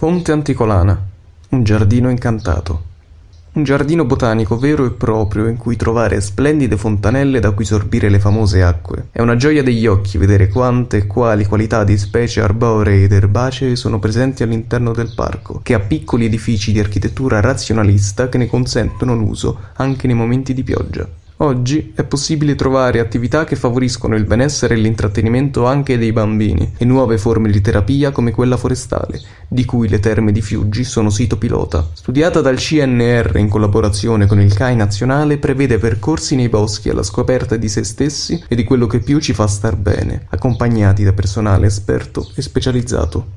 Fonte Anticolana, un giardino incantato. Un giardino botanico vero e proprio in cui trovare splendide fontanelle da cui sorbire le famose acque. È una gioia degli occhi vedere quante e quali qualità di specie arboree ed erbacee sono presenti all'interno del parco, che ha piccoli edifici di architettura razionalista che ne consentono l'uso anche nei momenti di pioggia. Oggi è possibile trovare attività che favoriscono il benessere e l'intrattenimento anche dei bambini e nuove forme di terapia come quella forestale, di cui le terme di Fiuggi sono sito pilota. Studiata dal CNR in collaborazione con il CAI nazionale, prevede percorsi nei boschi alla scoperta di se stessi e di quello che più ci fa star bene, accompagnati da personale esperto e specializzato.